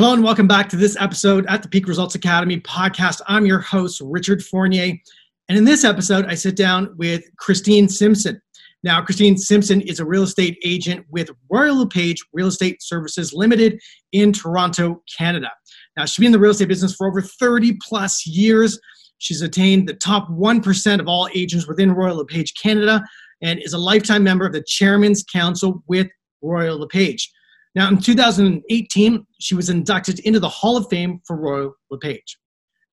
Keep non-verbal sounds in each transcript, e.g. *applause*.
Hello and welcome back to this episode at the Peak Results Academy podcast. I'm your host, Richard Fournier. And in this episode, I sit down with Christine Simpson. Now, Christine Simpson is a real estate agent with Royal LePage Real Estate Services Limited in Toronto, Canada. Now, she's been in the real estate business for over 30 plus years. She's attained the top 1% of all agents within Royal LePage Canada and is a lifetime member of the Chairman's Council with Royal LePage. Now, in 2018, she was inducted into the Hall of Fame for Royal LePage.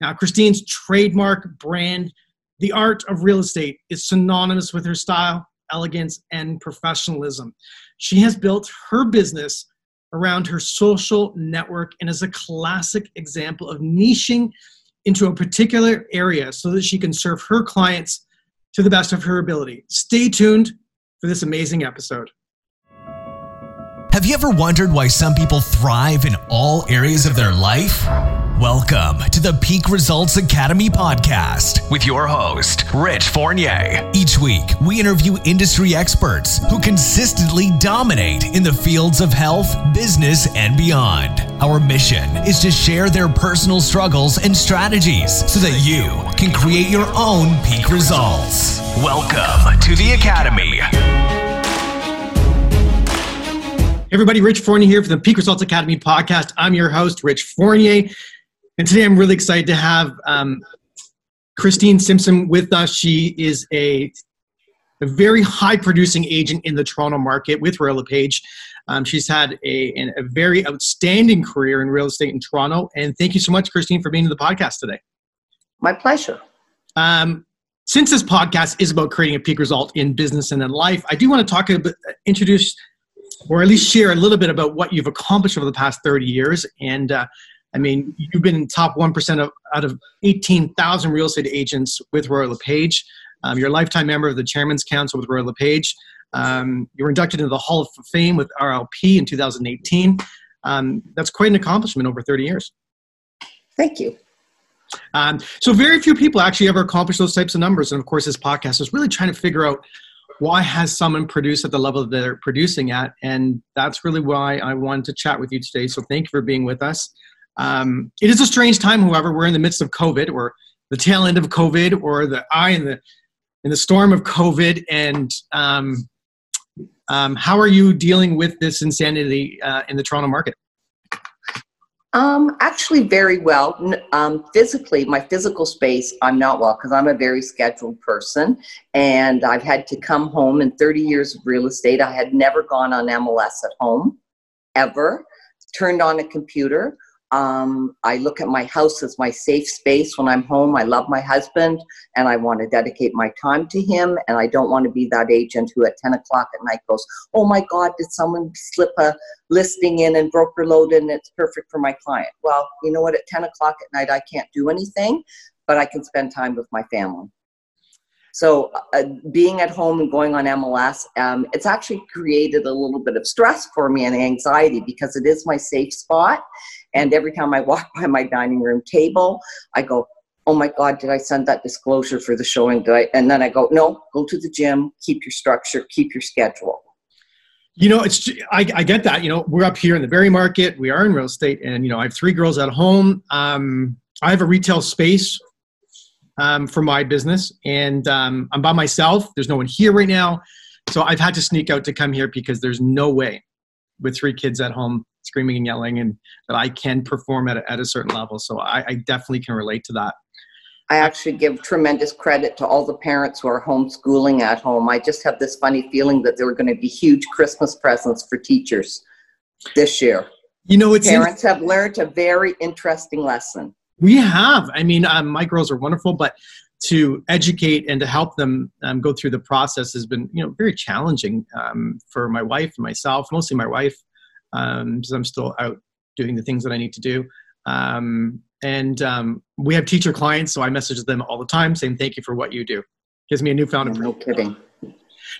Now, Christine's trademark brand, The Art of Real Estate, is synonymous with her style, elegance, and professionalism. She has built her business around her social network and is a classic example of niching into a particular area so that she can serve her clients to the best of her ability. Stay tuned for this amazing episode. Have you ever wondered why some people thrive in all areas of their life? Welcome to the Peak Results Academy podcast with your host, Rich Fournier. Each week, we interview industry experts who consistently dominate in the fields of health, business, and beyond. Our mission is to share their personal struggles and strategies so that you can create your own peak results. Welcome to the Academy. Everybody, Rich Fournier here for the Peak Results Academy podcast. I'm your host, Rich Fournier. And today I'm really excited to have um, Christine Simpson with us. She is a, a very high producing agent in the Toronto market with Royal LePage. Um, she's had a, a very outstanding career in real estate in Toronto. And thank you so much, Christine, for being on the podcast today. My pleasure. Um, since this podcast is about creating a peak result in business and in life, I do want to talk about, introduce or at least share a little bit about what you've accomplished over the past 30 years. And uh, I mean, you've been in top 1% of, out of 18,000 real estate agents with Royal LePage. Um, you're a lifetime member of the Chairman's Council with Royal LePage. Um, you were inducted into the Hall of Fame with RLP in 2018. Um, that's quite an accomplishment over 30 years. Thank you. Um, so very few people actually ever accomplish those types of numbers. And of course, this podcast is really trying to figure out why has someone produced at the level that they're producing at? And that's really why I wanted to chat with you today. So thank you for being with us. Um, it is a strange time, however, we're in the midst of COVID or the tail end of COVID or the eye in the in the storm of COVID. And um, um, how are you dealing with this insanity uh, in the Toronto market? Um, actually, very well. Um, physically, my physical space, I'm not well because I'm a very scheduled person, and I've had to come home. In 30 years of real estate, I had never gone on MLS at home, ever. Turned on a computer. Um, I look at my house as my safe space when I'm home. I love my husband and I want to dedicate my time to him. And I don't want to be that agent who at 10 o'clock at night goes, Oh my God, did someone slip a listing in and broker load and it's perfect for my client? Well, you know what? At 10 o'clock at night, I can't do anything, but I can spend time with my family. So uh, being at home and going on MLS, um, it's actually created a little bit of stress for me and anxiety because it is my safe spot. And every time I walk by my dining room table, I go, oh my God, did I send that disclosure for the showing? Did I? And then I go, no, go to the gym, keep your structure, keep your schedule. You know, it's I, I get that. You know, we're up here in the Barrie market. We are in real estate, and you know, I have three girls at home. Um, I have a retail space um, for my business, and um, I'm by myself. There's no one here right now, so I've had to sneak out to come here because there's no way with three kids at home screaming and yelling, and that I can perform at a, at a certain level. So I, I definitely can relate to that. I actually give tremendous credit to all the parents who are homeschooling at home. I just have this funny feeling that there are going to be huge Christmas presents for teachers this year. You know, it's parents in- have learned a very interesting lesson. We have. I mean, um, my girls are wonderful, but to educate and to help them um, go through the process has been, you know, very challenging um, for my wife and myself. Mostly my wife, um, because I'm still out doing the things that I need to do. Um, and um, we have teacher clients, so I message them all the time saying thank you for what you do. Gives me a newfound. Yeah, no kidding.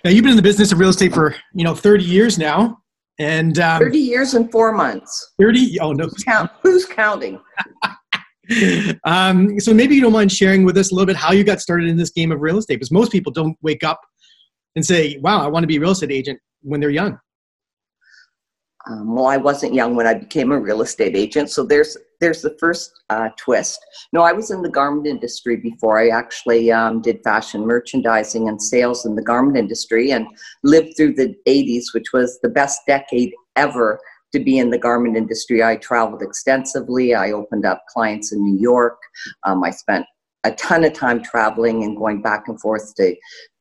Now you've been in the business of real estate for you know 30 years now, and 30 years and four months. 30. Oh no. Who's, count, who's counting? *laughs* um, so maybe you don't mind sharing with us a little bit how you got started in this game of real estate, because most people don't wake up and say, "Wow, I want to be a real estate agent" when they're young. Um, well, I wasn't young when I became a real estate agent, so there's there's the first uh, twist. No, I was in the garment industry before. I actually um, did fashion merchandising and sales in the garment industry, and lived through the '80s, which was the best decade ever to be in the garment industry. I traveled extensively. I opened up clients in New York. Um, I spent a ton of time traveling and going back and forth to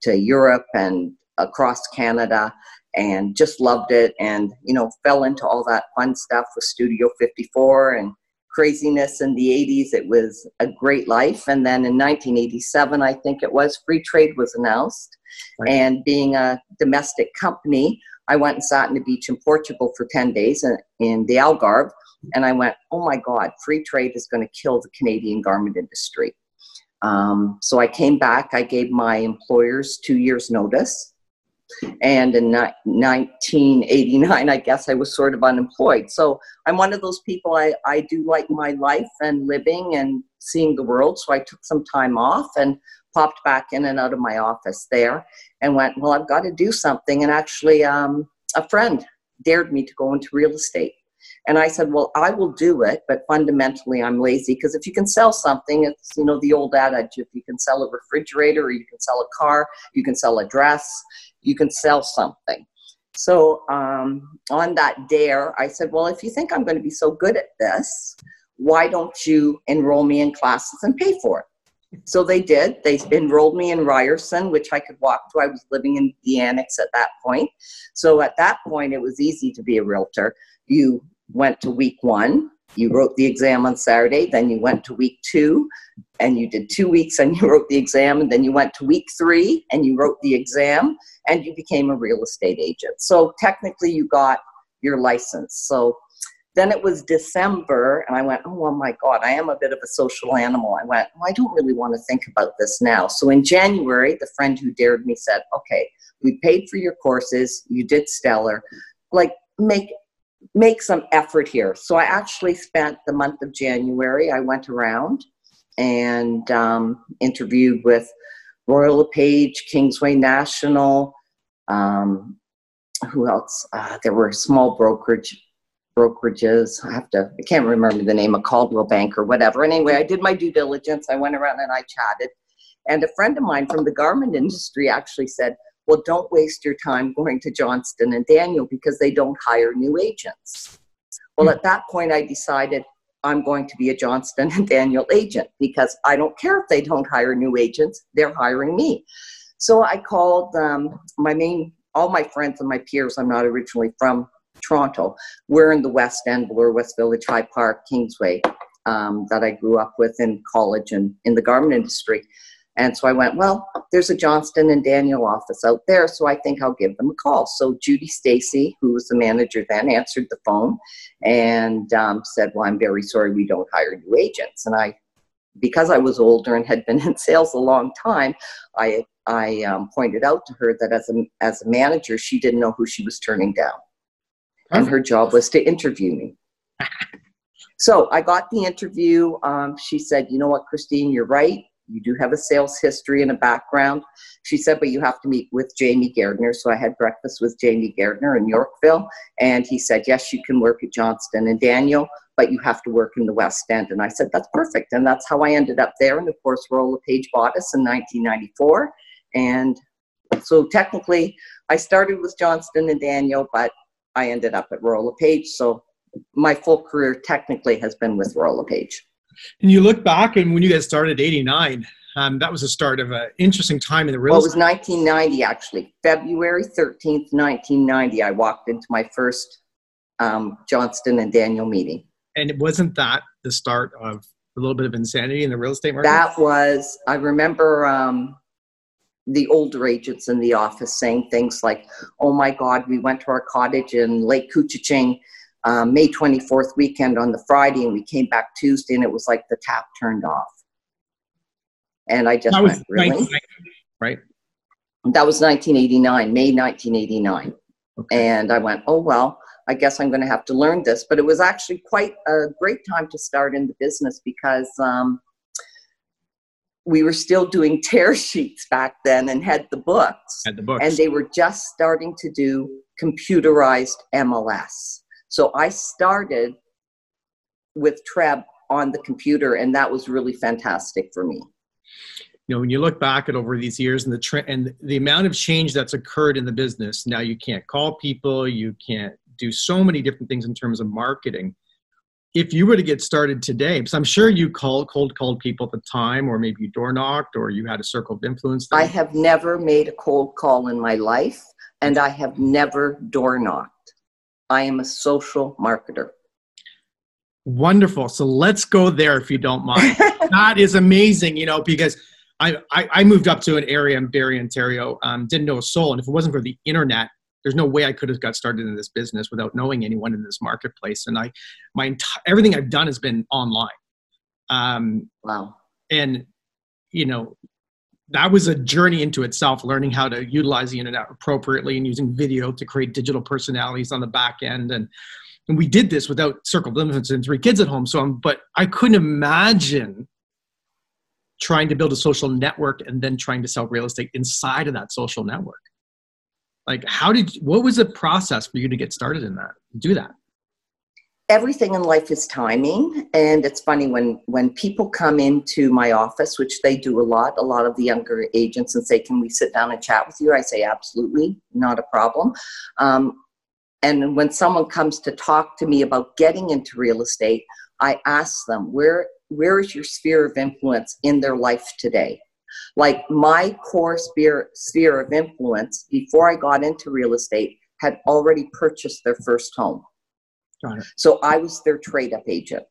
to Europe and across Canada and just loved it and you know fell into all that fun stuff with studio 54 and craziness in the 80s it was a great life. And then in 1987 i think it was free trade was announced. Right. and being a domestic company i went and sat in the beach in portugal for 10 days in, in the algarve. And i went oh my god free trade is going to kill the canadian garment industry. Um, so i came back. I gave my employers two years notice and in 1989 i guess i was sort of unemployed. So i'm one of those people I, I do like my life and living and seeing the world so i took some time off and popped back in and out of my office there and went well i've got to do something and actually um, a friend dared me to go into real estate. And I said, well, I will do it, but fundamentally I'm lazy because if you can sell something, it's, you know, the old adage, if you can sell a refrigerator or you can sell a car, you can sell a dress, you can sell something. So um, on that dare, I said, well, if you think I'm going to be so good at this, why don't you enroll me in classes and pay for it? So they did. They enrolled me in Ryerson, which I could walk to. I was living in the annex at that point. So at that point, it was easy to be a realtor. You went to week one, you wrote the exam on Saturday, then you went to week two, and you did two weeks and you *laughs* wrote the exam, and then you went to week three and you wrote the exam, and you became a real estate agent. So technically, you got your license. So then it was December, and I went, Oh, oh my God, I am a bit of a social animal. I went, well, I don't really want to think about this now. So in January, the friend who dared me said, Okay, we paid for your courses, you did stellar. Like, make make some effort here. So I actually spent the month of January, I went around and um, interviewed with Royal LePage, Kingsway National, um, who else? Uh, there were small brokerage brokerages. I have to, I can't remember the name of Coldwell Bank or whatever. Anyway, I did my due diligence. I went around and I chatted. And a friend of mine from the garment industry actually said, well, don't waste your time going to Johnston and Daniel because they don't hire new agents. Well, at that point, I decided I'm going to be a Johnston and Daniel agent because I don't care if they don't hire new agents, they're hiring me. So I called um, my main, all my friends and my peers. I'm not originally from Toronto. We're in the West End, Bloor West Village, High Park, Kingsway, um, that I grew up with in college and in the garment industry. And so I went, well, there's a Johnston and Daniel office out there, so I think I'll give them a call. So Judy Stacy, who was the manager then, answered the phone and um, said, well, I'm very sorry we don't hire new agents. And I, because I was older and had been *laughs* in sales a long time, I I um, pointed out to her that as a as a manager, she didn't know who she was turning down, and her job was to interview me. *laughs* so I got the interview. Um, she said, "You know what, Christine, you're right you do have a sales history and a background. She said, but you have to meet with Jamie Gardner. So I had breakfast with Jamie Gardner in Yorkville, and he said, yes, you can work at Johnston and Daniel, but you have to work in the West End. And I said, that's perfect. And that's how I ended up there. And of course, Royal LePage bought us in 1994. And so technically, I started with Johnston and Daniel, but I ended up at Royal LePage. So my full career technically has been with Royal LePage. And you look back, and when you guys started '89, um, that was the start of an interesting time in the real. Well, it was 1990 actually. February 13th, 1990. I walked into my first um, Johnston and Daniel meeting. And it wasn't that the start of a little bit of insanity in the real estate market? That was. I remember. Um, the older agents in the office saying things like, "Oh my God, we went to our cottage in Lake Couchiching um, May 24th weekend on the Friday, and we came back Tuesday, and it was like the tap turned off. And I just that went, really? Right. That was 1989, May 1989. Okay. And I went, oh, well, I guess I'm going to have to learn this. But it was actually quite a great time to start in the business because um, we were still doing *laughs* tear sheets back then and had the books. Had the books. And they were just starting to do computerized MLS. So I started with TREB on the computer, and that was really fantastic for me. You know, when you look back at over these years and the trend and the amount of change that's occurred in the business, now you can't call people, you can't do so many different things in terms of marketing. If you were to get started today, because I'm sure you called cold called people at the time, or maybe you door knocked, or you had a circle of influence. I have never made a cold call in my life, and I have never door knocked. I am a social marketer. Wonderful. So let's go there if you don't mind. *laughs* that is amazing, you know, because I, I, I, moved up to an area in Barrie, Ontario, um, didn't know a soul. And if it wasn't for the internet, there's no way I could have got started in this business without knowing anyone in this marketplace. And I, my entire, everything I've done has been online. Um, wow. And, you know, that was a journey into itself, learning how to utilize the internet appropriately and using video to create digital personalities on the back end. And, and we did this without circle of influence and three kids at home. So, I'm, but I couldn't imagine trying to build a social network and then trying to sell real estate inside of that social network. Like, how did what was the process for you to get started in that? Do that? Everything in life is timing, and it's funny when when people come into my office, which they do a lot. A lot of the younger agents and say, "Can we sit down and chat with you?" I say, "Absolutely, not a problem." Um, and when someone comes to talk to me about getting into real estate, I ask them, where, where is your sphere of influence in their life today? Like my core sphere, sphere of influence before I got into real estate had already purchased their first home. So I was their trade up agent.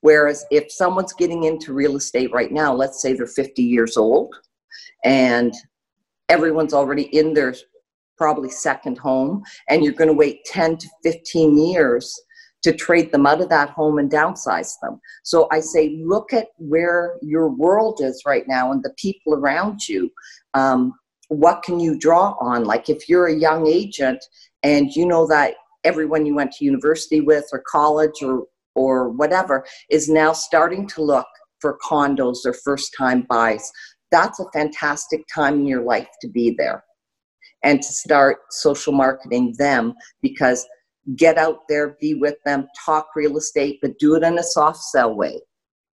Whereas if someone's getting into real estate right now, let's say they're 50 years old and everyone's already in their probably second home, and you're going to wait 10 to 15 years to trade them out of that home and downsize them. So I say, look at where your world is right now and the people around you. Um, what can you draw on? Like if you're a young agent and you know that everyone you went to university with or college or or whatever is now starting to look for condos or first time buys. That's a fantastic time in your life to be there and to start social marketing them because get out there, be with them, talk real estate, but do it in a soft sell way.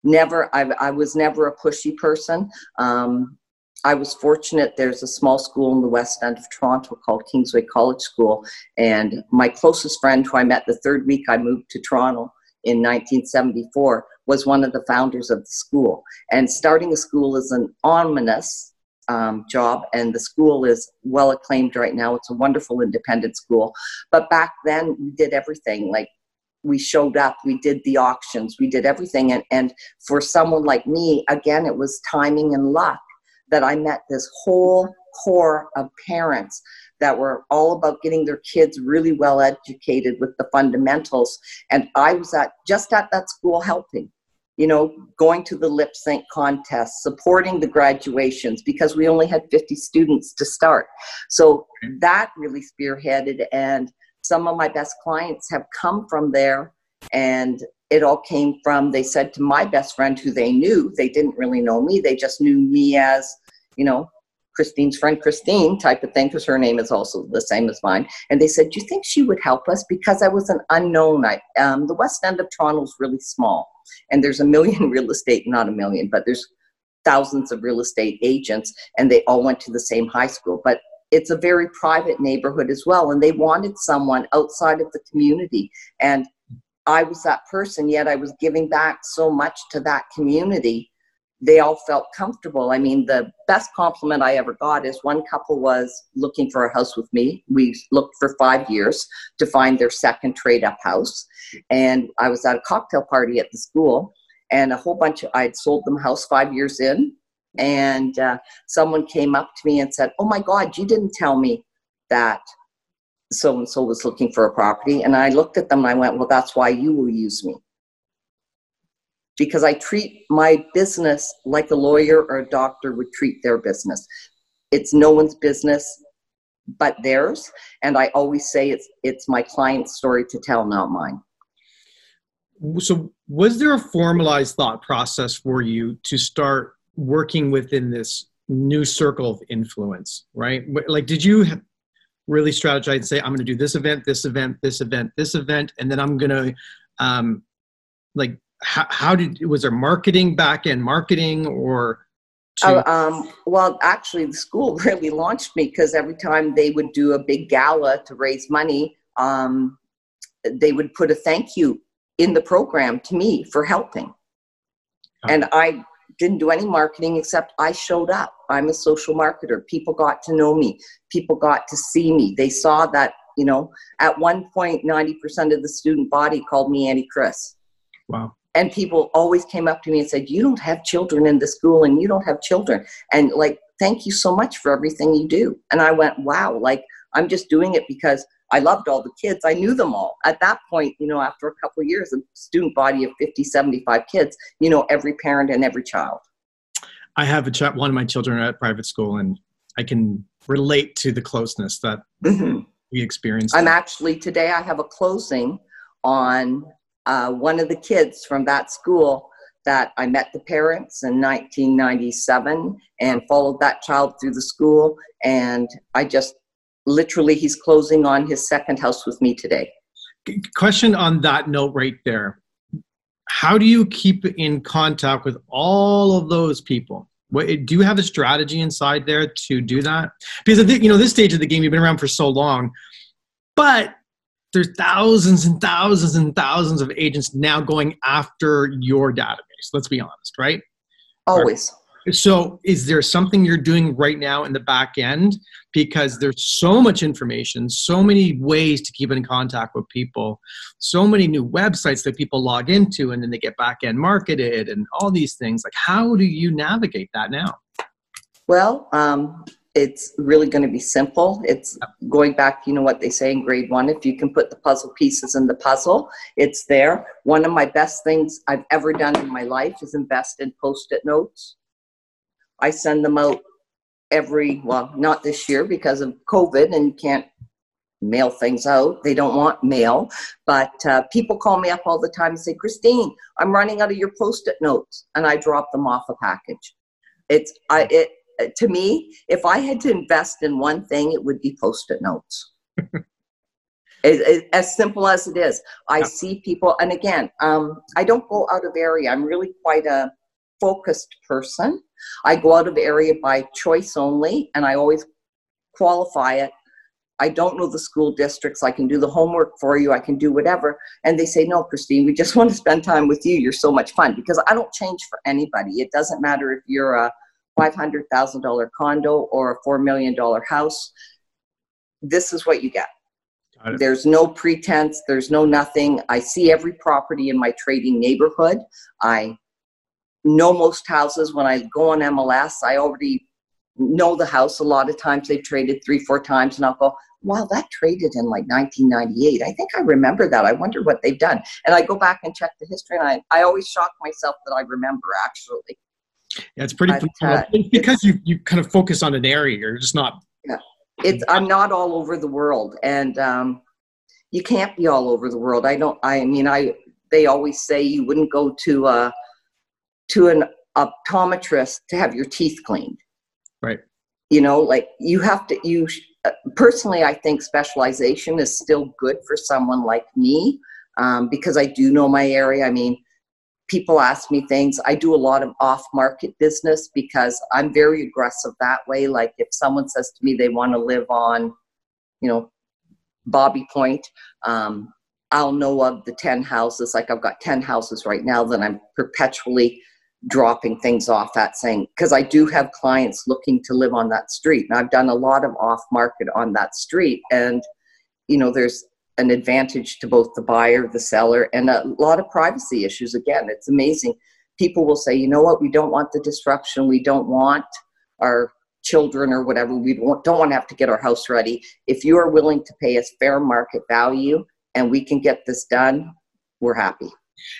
Never, I, I was never a pushy person. Um, I was fortunate. There's a small school in the west end of Toronto called Kingsway College School, and my closest friend, who I met the third week I moved to Toronto in 1974, was one of the founders of the school. And starting a school is an ominous um, job, and the school is well acclaimed right now. It's a wonderful independent school. But back then, we did everything like we showed up, we did the auctions, we did everything. And, and for someone like me, again, it was timing and luck that I met this whole core of parents that were all about getting their kids really well educated with the fundamentals. And I was at just at that school helping you know, going to the lip sync contest, supporting the graduations because we only had 50 students to start. So that really spearheaded, and some of my best clients have come from there. And it all came from, they said to my best friend who they knew, they didn't really know me, they just knew me as, you know, Christine's friend Christine type of thing, because her name is also the same as mine. And they said, Do you think she would help us? Because I was an unknown. I, um, the West End of Toronto is really small, and there's a million *laughs* real estate, not a million, but there's thousands of real estate agents, and they all went to the same high school. But it's a very private neighborhood as well, and they wanted someone outside of the community. And I was that person, yet I was giving back so much to that community they all felt comfortable. I mean, the best compliment I ever got is one couple was looking for a house with me. We looked for five years to find their second trade up house. And I was at a cocktail party at the school, and a whole bunch of, I'd sold them house five years in. And uh, someone came up to me and said, Oh my God, you didn't tell me that so and so was looking for a property. And I looked at them and I went, Well, that's why you will use me because I treat my business like a lawyer or a doctor would treat their business. It's no one's business but theirs, and I always say it's it's my client's story to tell, not mine. So, was there a formalized thought process for you to start working within this new circle of influence? Right? Like, did you really strategize and say, I'm going to do this event, this event, this event, this event, and then I'm going to, um, like, how, how did was there marketing back end marketing or? To- oh, um, well, actually, the school *laughs* really launched me because every time they would do a big gala to raise money, um, they would put a thank you in the program to me for helping. Oh. And I didn't do any marketing except I showed up. I'm a social marketer. People got to know me. People got to see me. They saw that, you know, at one point, 90% of the student body called me Auntie Chris. Wow. And people always came up to me and said, You don't have children in the school and you don't have children. And like, thank you so much for everything you do. And I went, Wow, like, I'm just doing it because I loved all the kids. I knew them all. At that point, you know, after a couple of years, a student body of 50, 75 kids, you know, every parent and every child. I have a chat, one of my children are at private school, and I can relate to the closeness that mm-hmm. we experience. I'm actually, today I have a closing on uh, one of the kids from that school that I met the parents in 1997 and followed that child through the school. And I just literally he's closing on his second house with me today question on that note right there how do you keep in contact with all of those people? What, do you have a strategy inside there to do that? Because I think, you know this stage of the game you've been around for so long but there's thousands and thousands and thousands of agents now going after your database let's be honest right? Always so, is there something you're doing right now in the back end? Because there's so much information, so many ways to keep in contact with people, so many new websites that people log into and then they get back end marketed and all these things. Like, how do you navigate that now? Well, um, it's really going to be simple. It's going back, you know what they say in grade one if you can put the puzzle pieces in the puzzle, it's there. One of my best things I've ever done in my life is invest in post it notes. I send them out every, well, not this year because of COVID and can't mail things out. They don't want mail. But uh, people call me up all the time and say, Christine, I'm running out of your post it notes. And I drop them off a package. It's, I, it, to me, if I had to invest in one thing, it would be post it notes. *laughs* it, it, as simple as it is. I see people, and again, um, I don't go out of area. I'm really quite a focused person. I go out of area by choice only, and I always qualify it. I don't know the school districts. I can do the homework for you. I can do whatever. And they say, No, Christine, we just *laughs* want to spend time with you. You're so much fun. Because I don't change for anybody. It doesn't matter if you're a $500,000 condo or a $4 million house. This is what you get. There's no pretense, there's no nothing. I see every property in my trading neighborhood. I know most houses. When I go on MLS, I already know the house. A lot of times they've traded three, four times, and I'll go, wow, that traded in like 1998. I think I remember that. I wonder what they've done. And I go back and check the history, and I, I always shock myself that I remember actually. Yeah, it's pretty but, uh, because it's, you, you kind of focus on an area. You're just not. Yeah, it's I'm not all over the world, and um, you can't be all over the world. I don't. I mean, I they always say you wouldn't go to. Uh, to an optometrist to have your teeth cleaned. Right. You know, like you have to, you uh, personally, I think specialization is still good for someone like me um, because I do know my area. I mean, people ask me things. I do a lot of off market business because I'm very aggressive that way. Like if someone says to me they want to live on, you know, Baby Point, um, I'll know of the 10 houses. Like I've got 10 houses right now that I'm perpetually dropping things off at saying because I do have clients looking to live on that street and I've done a lot of off market on that street and you know there's an advantage to both the buyer the seller and a lot of privacy issues. Again it's amazing. People will say you know what? We don't want the disruption. We don't want our children or whatever. We don't, don't want to have to get our house ready. If you are willing to pay us fair market value and we can get this done we're happy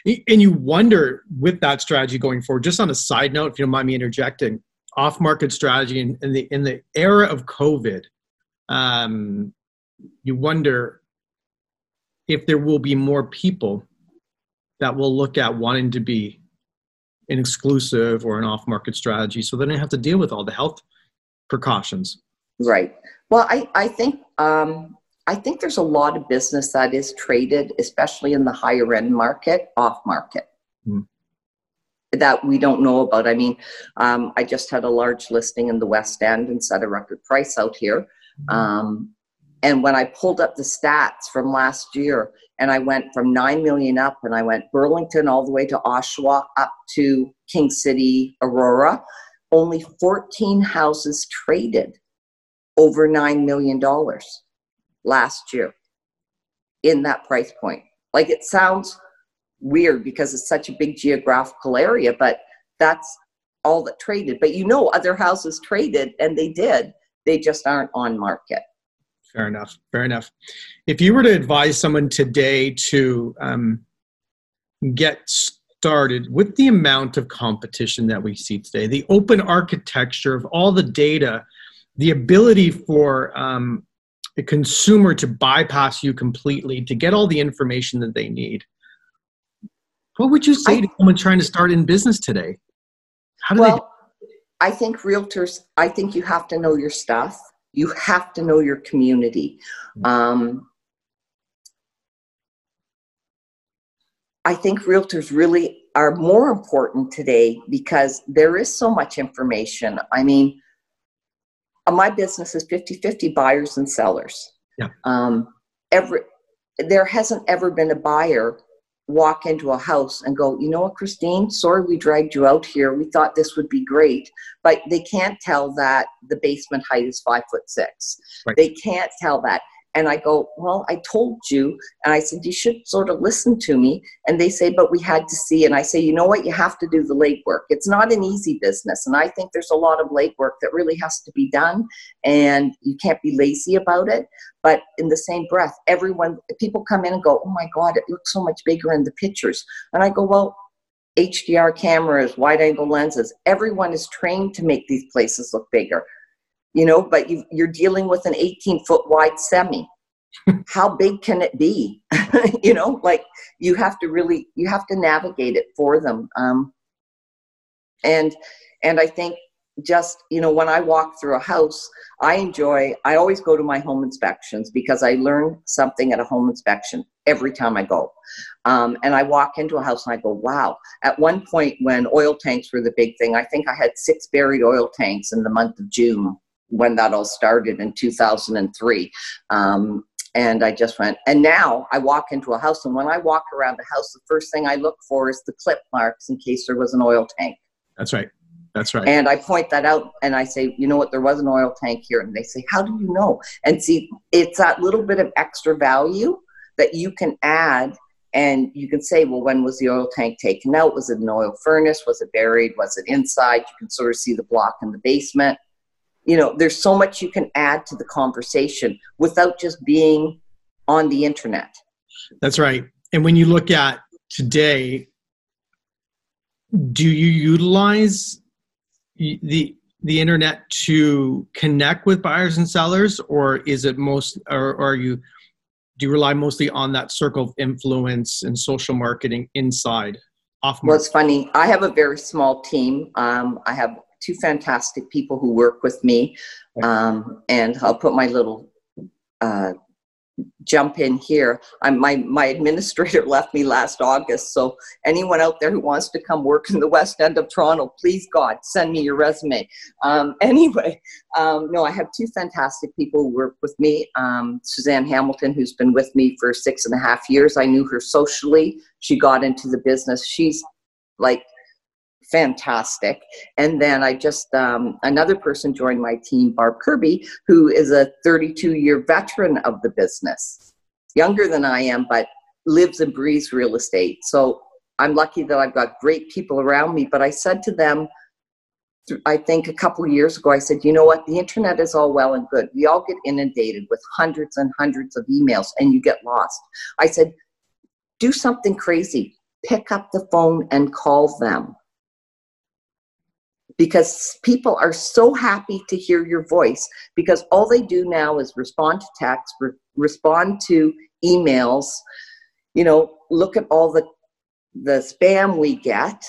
and you wonder with that strategy going forward, just on a side note, if you don't mind me interjecting, off market strategy in, in, the in the era of COVID, um, you wonder if there will be more people that will look at wanting to be an exclusive or an off market strategy so they don't have to deal with all the health precautions Right. Well, I, I think um, I think there's a lot of business that is traded, especially in the higher end market, off market. Hmm. That we don't know about. I mean, um, I just had a large listing in the West End and set a record price out here. Hmm. Um, and when I pulled up the stats from last year, and I went from 9 million up, and I went Burlington all the way to Oshawa up to King City, Aurora, only 14 houses traded over $9 million last year in that price point. Like it sounds weird because it's such a big geographical area, but that's all that traded. But you know, other houses traded and they did, they just aren't on market. Fair enough. Fair enough. If you were to advise someone today to um, get started with the amount of competition that we see today, the open architecture of all the data the ability for um, a consumer to bypass you completely to get all the information that they need. What would you say I, to someone trying to start in business today? How do well, they? I think realtors. I think you have to know your stuff. You have to know your community. Mm-hmm. Um, I think realtors really are more important today because there is so much information. I mean, my business is 50 50 buyers and sellers. Yeah. Um, every, there hasn't ever been a buyer walk into a house and go, you know what, Christine, sorry we dragged you out here. We thought this would be great. But they can't tell that the basement height is five foot six. Right. They can't tell that. And I go, Well, I told you. And I said, You should sort of listen to me. And they say, But we had to see. And I say, You know what? You have to do the legwork. It's not an easy business. And I think there's a lot of legwork that really has to be done. And you can't be lazy about it. But in the same breath, everyone, people come in and go, Oh my God, it looks so much bigger in the pictures. And I go, Well, HDR cameras, wide angle lenses, everyone is trained to make these places look bigger you know, but you, you're dealing with an 18 foot wide semi. *laughs* How big can it be? *laughs* you know, like you have to really, you have to navigate it for them. Um, and, and I think just, you know, when I walk through a house, I enjoy, I always go to my home inspections because I learn something at a home inspection every time I go. Um, and I walk into a house and I go, wow. At one point, when oil tanks were the big thing, I think I had six buried oil tanks in the month of June when that all started in 2003. Um, and I just went, and now I walk into a house, and when I walk around the house, the first thing I look for is the clip marks in case there was an oil tank. That's right. That's right. And I point that out and I say, you know what, there was an oil tank here. And they say, how do you know? And see, it's that little bit of extra value that you can add. And you can say, well, when was the oil tank taken out? Was it an oil furnace? Was it buried? Was it inside? You can sort of see the block in the basement you know there's so much you can add to the conversation without just being on the internet. That's right. And when you look at today do you utilize the the internet to connect with buyers and sellers or is it most or, or are you do you rely mostly on that circle of influence and social marketing inside off well it's funny. I have a very small team. Um, i have two fantastic people who work with me. Um, and I'll put my little uh, jump in here. I'm, my, my administrator *laughs* left me last August, so anyone out there who wants to come work in the West End of Toronto, please God, send me your resume. Um, *laughs* anyway, um, no, I have two fantastic people who work with me. Um, Suzanne Hamilton, who's been with me for six and a half years. I knew her socially. She got into the business. She's like fantastic. And then I just, um, another person joined my team, Barb Kirby, who is a 32 year veteran of the business, younger than I am, but lives and breathes real estate. So I'm lucky that I've got great people around me. But I said to them, I think a couple years ago, I said, you know what? The internet is all well and good. We all get inundated with hundreds and hundreds of emails and you get lost. I said, do something crazy. Pick up the phone and call them because people are so happy to hear your voice because all they do now is respond to text re- respond to emails you know look at all the the spam we get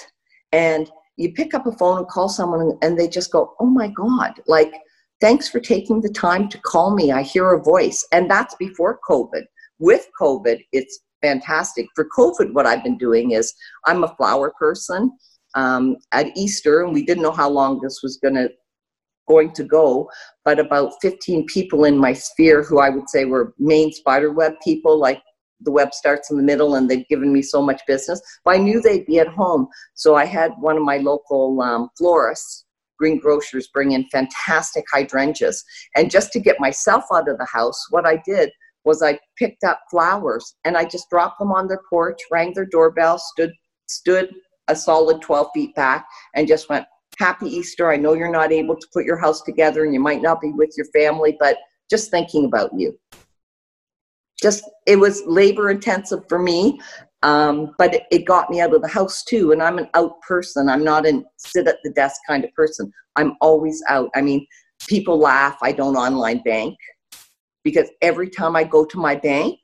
and you pick up a phone and call someone and they just go oh my god like thanks for taking the time to call me. I hear a voice. And that's before COVID. With COVID, it's fantastic. For COVID, what I've been doing is I'm a flower person. Um, at Easter, and we didn't know how long this was going to going to go, but about 15 people in my sphere who I would say were main spider web people, like the web starts in the middle and they've given me so much business. But I knew they'd be at home. So I had one of my local um, florists, green grocers, bring in fantastic hydrangeas. And just to get myself out of the house, what I did was I picked up flowers and I just dropped them on their porch, rang their doorbell, stood stood a solid 12 feet back and just went, Happy Easter. I know you're not able to put your house together and you might not be with your family, but just thinking about you. Just, it was labor intensive for me, um, but it, it got me out of the house too. And I'm an out person. I'm not a sit at the desk kind of person. I'm always out. I mean, people laugh. I don't online bank because every time I go to my bank,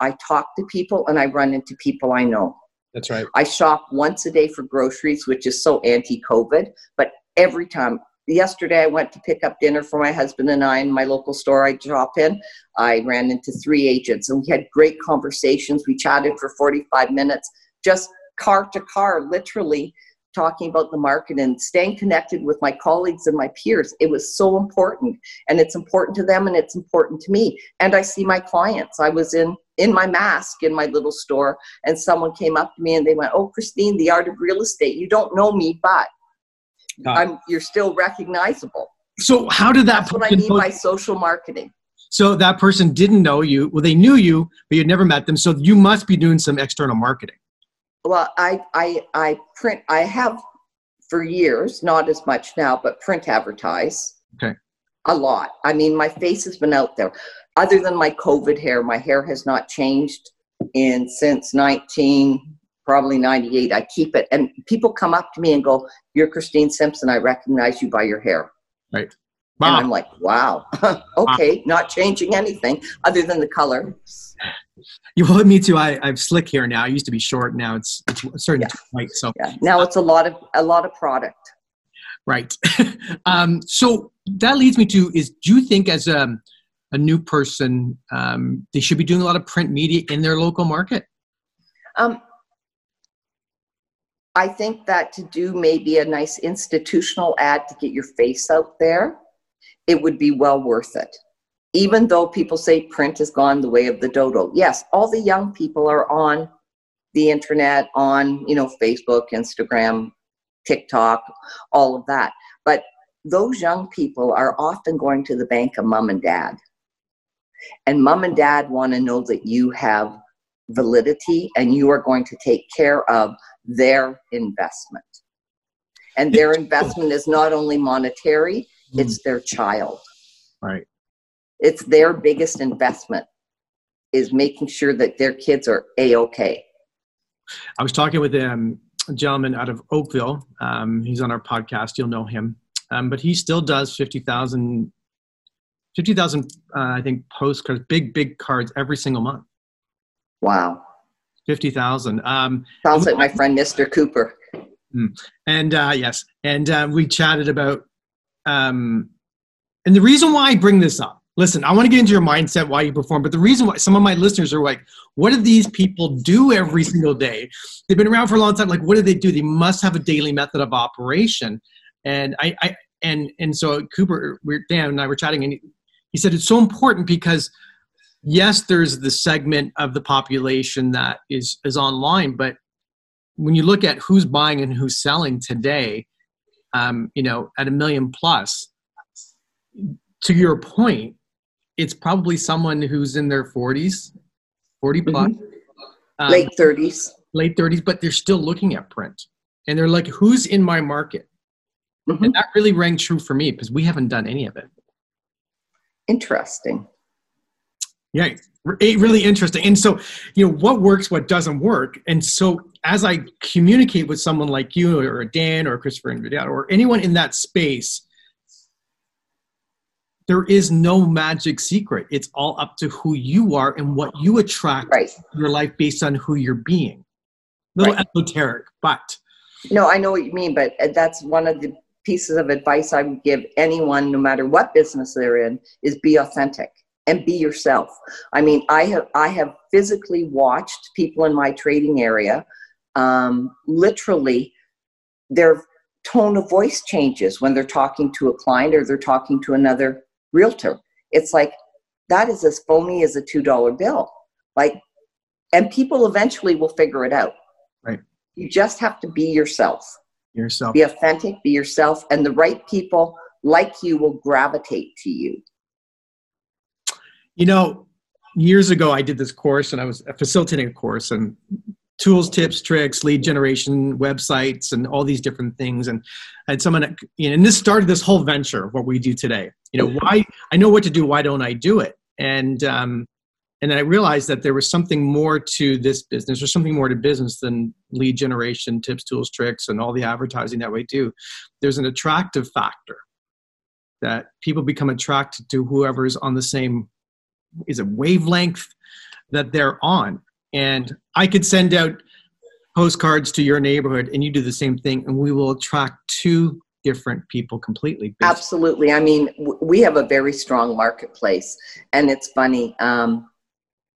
I talk to people and I run into people I know. That's right. I shop once a day for groceries, which is so anti COVID, but every time. Yesterday, I went to pick up dinner for my husband and I in my local store I shop in. I ran into three agents and we had great conversations. We chatted for 45 minutes, just car to car, literally talking about the market and staying connected with my colleagues and my peers. It was so important. And it's important to them and it's important to me. And I see my clients. I was in in my mask in my little store and someone came up to me and they went oh christine the art of real estate. You don't know me but I'm, you're still recognizable. So how did that that's what i mean by social marketing. So that person didn't know you. Well they knew you but you'd never met them. So you must be doing some external marketing. Well i i i print i have for years not as much now but print advertise. Okay a lot. I mean my face has been out there. Other than my COVID hair, my hair has not changed in since 19 probably 98 i keep it and people come up to me and go you're christine simpson. I recognize you by your hair. Right. Wow. and i'm like wow. *laughs* Okay wow. not changing anything other than the color. You well me too. I i'm slick hair now. I used to be short. Now it's it's starting yeah. to white so. Yeah. now it's a lot of a lot of product. Right. *laughs* Um so that leads me to is do you think as um a new person, um, they should be doing a lot of print media in their local market? Um, I think that to do maybe a nice institutional ad to get your face out there, it would be well worth it. Even though people say print has gone the way of the dodo. Yes, all the young people are on the internet, on, you know, Facebook, Instagram, TikTok, all of that. But those young people are often going to the bank of mom and dad and mom and dad want to know that you have validity and you are going to take care of their investment. And their investment is not only monetary, hmm. it's their child. Right. It's their biggest investment is making sure that their kids are a-okay. I was talking with um, a gentleman out of Oakville. Um, he's on our podcast. You'll know him. Um, but he still does 50,000 50,000, uh, I think, postcards, big, big cards every single month. Wow. 50,000. Um, Sounds like my friend Mr. Cooper. Hmm. And uh, yes, and uh, we chatted about, um, and the reason why I bring this up, listen, I want to get into your mindset, why you perform, but the reason why some of my listeners are like, what do these people do every single day? They've been around for a long time. Like, what do they do? They must have a daily method of operation. And I, I and and so Cooper, we're Dan and I were chatting, and he said it's so important because yes there's the segment of the population that is is online but when you look at who's buying and who's selling today um, you know at a million plus to your point it's probably someone who's in their 40s 40 plus mm-hmm. um, late 30s late 30s but they're still looking at print. And they're like who's in my market mm-hmm. and that really rang true for me because we haven't done any of it interesting. Yeah, really interesting. And so, you know, what works, what doesn't work. And so, as I communicate with someone like you, or Dan, or Christopher Invidiata, or anyone in that space, there is no magic secret. It's all up to who you are and what you attract right. your life based on who you're being. A little right. esoteric, but no, I know what you mean. But uh, that's one of the pieces of advice I would give anyone, no matter what business they're in, is be authentic and be yourself. I mean, I have I have physically watched people in my trading area, um, literally, their tone of voice changes when they're talking to a client or they're talking to another realtor. It's like that is as phony as a two dollar bill. Like, and people eventually will figure it out. Right. You just have to be yourself. Yourself. Be authentic. Be yourself, and the right people like you will gravitate to you. You know, years ago, I did this course and I was facilitating a course and tools, tips, tricks, lead generation, websites, and all these different things. And I had someone, you know, and this started this whole venture of what we do today. You know, why I know what to do, why don't I do it? And um, and then I realized that there was something more to this business, or something more to business than lead generation, tips, tools, tricks, and all the advertising that we do. There's an attractive factor that people become attracted to whoever is on the same is a wavelength that they're on and i could send out postcards to your neighborhood and you do the same thing and we will attract two different people completely absolutely i mean we have a very strong marketplace and it's funny um,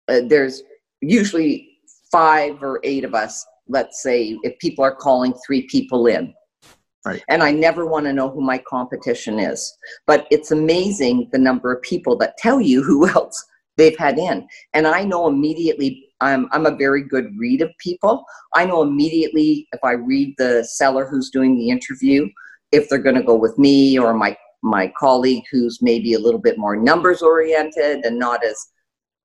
uh, there's usually five or eight of us let's say if people are calling three people in Right. And I never want to know who my competition is. But it's amazing the number of people that tell you who *laughs* else they've had in. And I know immediately, I'm, I'm a very good read of people. I know immediately if I read the seller who's doing the interview, if they're going to go with me or my, my colleague who's maybe a little bit more numbers oriented and not as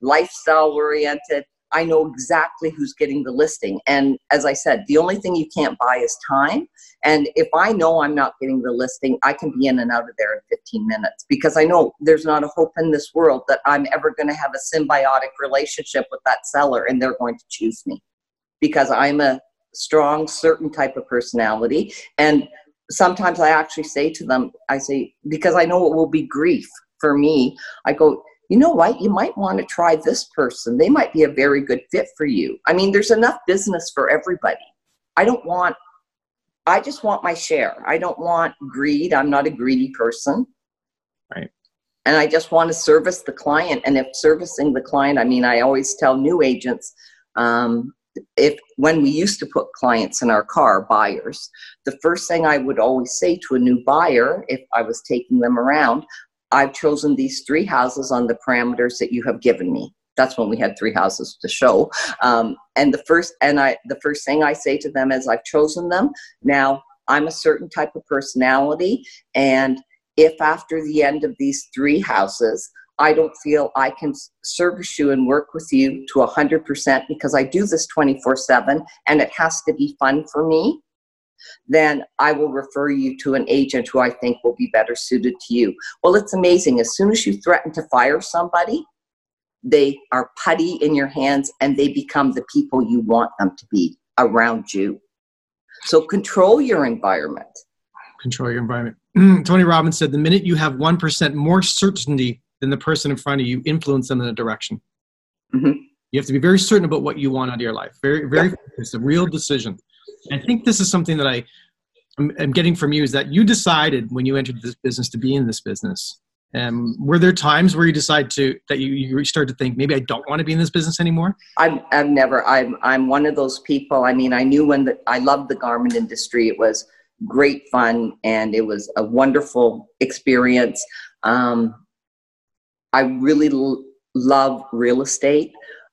lifestyle oriented. I know exactly who's getting the listing. And as I said, the only thing you can't buy is time. And if I know I'm not getting the listing, I can be in and out of there in 15 minutes because I know there's not a hope in this world that I'm ever going to have a symbiotic relationship with that seller and they're going to choose me because I'm a strong, certain type of personality. And sometimes I actually say to them, I say, because I know it will be grief for me, I go, you know what, you might want to try this person. They might be a very good fit for you. I mean, there's enough business for everybody. I don't want, I just want my share. I don't want greed. I'm not a greedy person. Right. And I just want to service the client. And if servicing the client, I mean, I always tell new agents, um, if when we used to put clients in our car, buyers, the first thing I would always say to a new buyer, if I was taking them around, I've chosen these three houses on the parameters that you have given me. That's when we had three houses to show. Um, and the first and I the first thing I say to them is I've chosen them. Now I'm a certain type of personality, and if after the end of these three houses I don't feel I can service you and work with you to 100% because I do this 24 7 and it has to be fun for me, then I will refer you to an agent who I think will be better suited to you. Well, it's amazing. As soon as you threaten to fire somebody, they are putty in your hands and they become the people you want them to be around you. So control your environment. Control your environment. *clears throat* Tony Robbins said the minute you have 1% more certainty than the person in front of you, influence them in a direction. Mm-hmm. You have to be very certain about what you want out of your life. Very, very, yeah. it's a real decision. I think this is something that I am getting from you is that you decided when you entered this business to be in this business. Um, were there times where you decide to that you, you start to think maybe I don't want to be in this business anymore? I'm I've never I'm I'm one of those people. I mean, I knew when the, I loved the garment industry. It was great fun and it was a wonderful experience. Um, I really l- love real estate.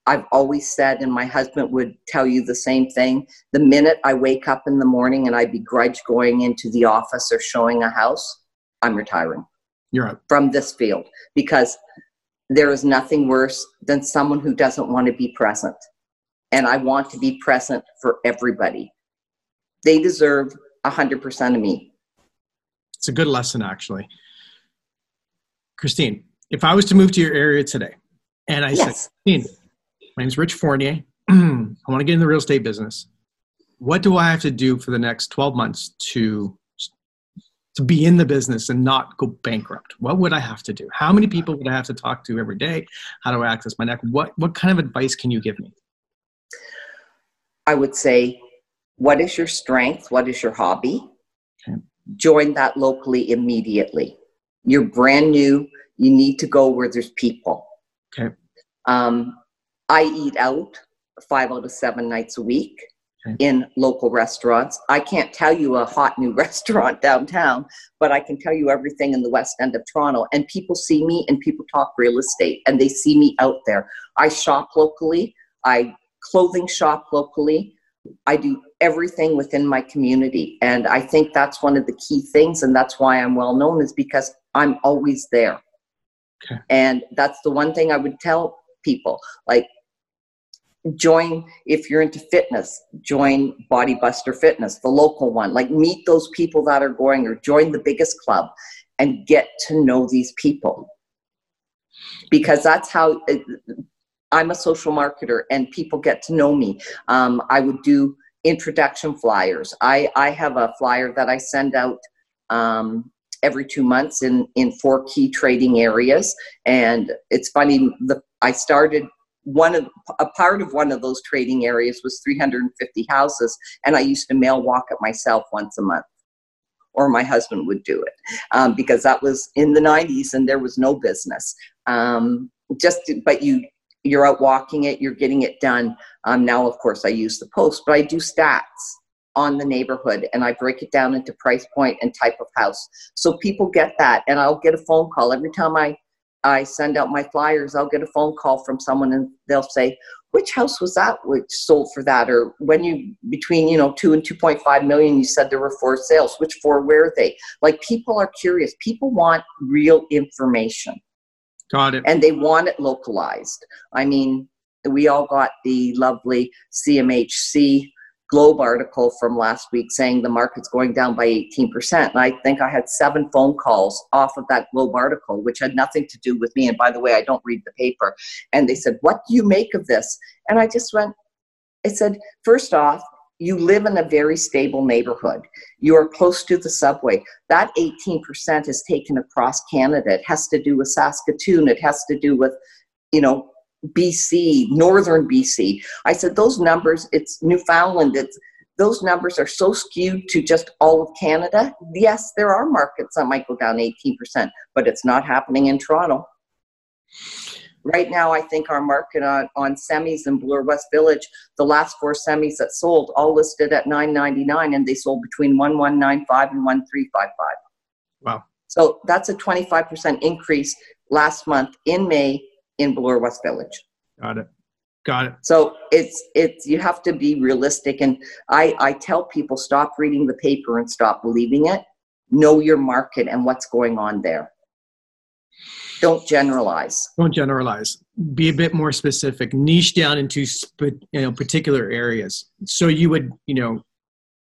I've always said, and my husband would tell you the same thing the minute I wake up in the morning and I begrudge going into the office or showing a house, I'm retiring. You're right. From this field because there is nothing worse than someone who doesn't want to be present. And I want to be present for everybody. They deserve 100% of me. It's a good lesson, actually. Christine, if I was to move to your area today and I yes. said, Christine, my name's Rich Fournier. *clears throat* I want to get in the real estate business. What do I have to do for the next 12 months to to be in the business and not go bankrupt? What would I have to do? How many people would I have to talk to every day? How do I access my network? What what kind of advice can you give me? I would say, what is your strength? What is your hobby? Okay. join that locally immediately. You're brand new. You need to go where there's people. Okay. Um, I eat out five out of seven nights a week Okay. in local restaurants. I can't tell you a hot new *laughs* restaurant downtown, but I can tell you everything in the west end of Toronto. And people see me and people talk real estate and they see me out there. I shop locally, I clothing shop locally. I do everything within my community. And I think that's one of the key things. And that's why I'm well known, is because I'm always there. Okay. And that's the one thing I would tell people like, join if you're into fitness join bodybuster fitness the local one. Like meet those people that are going or join the biggest club and get to know these people. Because that's how uh, i'm a social marketer and people get to know me. Um, i would do introduction flyers. I i have a flyer that i send out um, every two months in in four key trading areas. And it's funny the i started one of a part of one of those trading areas was 350 houses and i used to mail walk it myself once a month. Or my husband would do it um, because that was in the 90s and there was no business. Um, just but you you're out walking it you're getting it done. Um, now of course i use the post but i do stats on the neighborhood and i break it down into price point and type of house. So people get that and i'll get a phone call every time i I send out my flyers, I'll get a phone call from someone and they'll say, which house was that which sold for that? Or when you, between, you know, two and 2.5 million, you said there were four sales. Which four were they? Like people are curious. People want real information Got it. and they want it localized. I mean, we all got the lovely CMHC Globe article from last week saying the market's going down by 18%. And I think I had seven phone calls off of that Globe article, which had nothing to do with me. And by the way, I don't read the paper. And they said, What do you make of this? And I just went, I said, First off, you live in a very stable neighborhood. You are close to the subway. That 18% is taken across Canada. It has to do with Saskatoon. It has to do with, you know, BC, northern BC. I said those numbers, it's Newfoundland, it's those numbers are so skewed to just all of Canada. Yes, there are markets that might go down 18%, but it's not happening in Toronto. Right now, I think our market on, on semis in Bloor West Village, the last four semis that sold, all listed at 9.99, and they sold between 1195 and 1355. Wow. So that's a 25% increase last month in May in Bloor West Village. Got it. Got it. So it's it's you have to be realistic, and I I tell people stop reading the paper and stop believing it. Know your market and what's going on there. Don't generalize. Don't generalize. Be a bit more specific. Niche down into sp- you know particular areas. So you would you know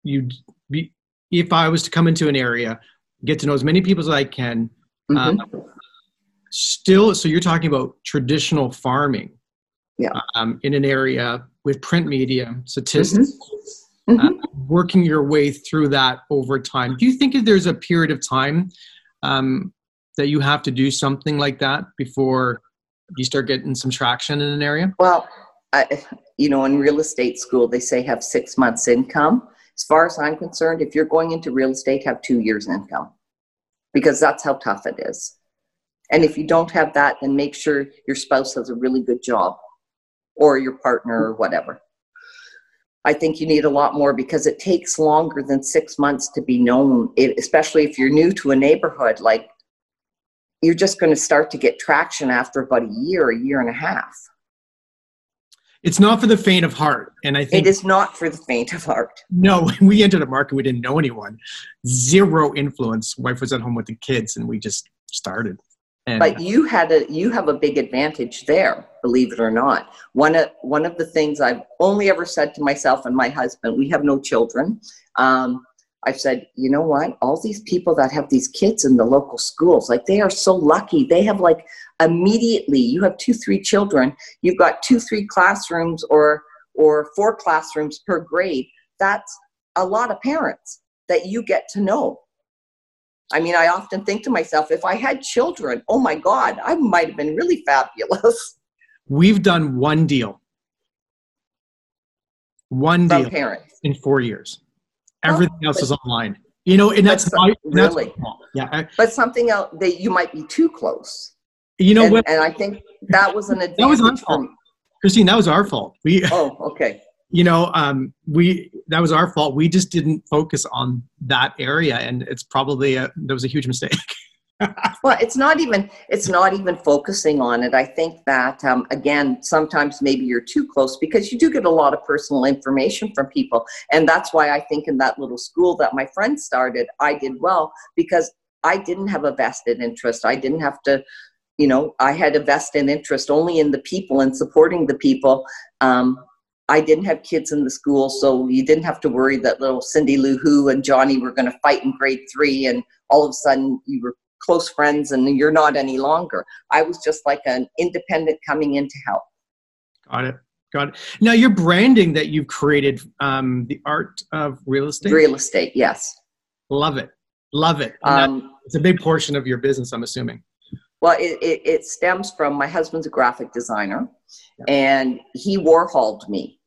you'd be if I was to come into an area, get to know as many people as I can. Mhm. Um, still, so you're talking about traditional farming. Yeah. Um, in an area with print media, statistics, Mhm. uh, working your way through that over time. Do you think that there's a period of time um, that you have to do something like that before you start getting some traction in an area? Well, I, you know, in real estate school, they say have six months income. As far as I'm concerned, if you're going into real estate, have two years income because that's how tough it is. And if you don't have that, then make sure your spouse has a really good job or your partner or whatever. I think you need a lot more because it takes longer than six months to be known, it, especially if you're new to a neighborhood. Like, you're just going to start to get traction after about a year, a year and a half. It's not for the faint of heart. And I think It is not for the faint of heart. no, *laughs* we entered a market, we didn't know anyone, zero influence. Wife was at home with the kids, and we just started. And But you had a you have a big advantage there, believe it or not. One of one of the things I've only ever said to myself and my husband, we have no children. Um, I've said, you know what? All these people that have these kids in the local schools, like they are so lucky. They have like immediately. You have two, three children. You've got two, three classrooms or or four classrooms per grade. That's a lot of parents that you get to know. I mean, I often think to myself, if I had children, oh my God, I might have been really fabulous *laughs* we've done one deal, one from deal parents. in four years. Everything else is online. You know, and that's, That's- not, really. That's, yeah. But something else that you might be too close. You know and, what, and I think that was an *laughs* That was our advantage. fault. Christine? That was our fault. We, oh, okay. You know, um, we that was our fault. We just didn't focus on that area, and it's probably a, that was a huge mistake. *laughs* Well, it's not even it's not even focusing on it. I think that um, again, sometimes maybe you're too close because you do get a lot of personal information from people, and that's why I think in that little school that my friend started, I did well because I didn't have a vested interest. I didn't have to, you know, I had a vested interest only in the people and supporting the people. Um, I didn't have kids in the school, so you didn't have to worry that little Cindy Lou Who and Johnny were going to fight in grade three, and all of a sudden you were close friends and you're not any longer. I was just like an independent coming in to help. Got it. Got it. Now, your branding that you've created, um, the art of real estate. Real estate, yes. Love it. Love it. Um, it's a big portion of your business, I'm assuming. well, it, it, it stems from my husband's a graphic designer, and he Warholed me.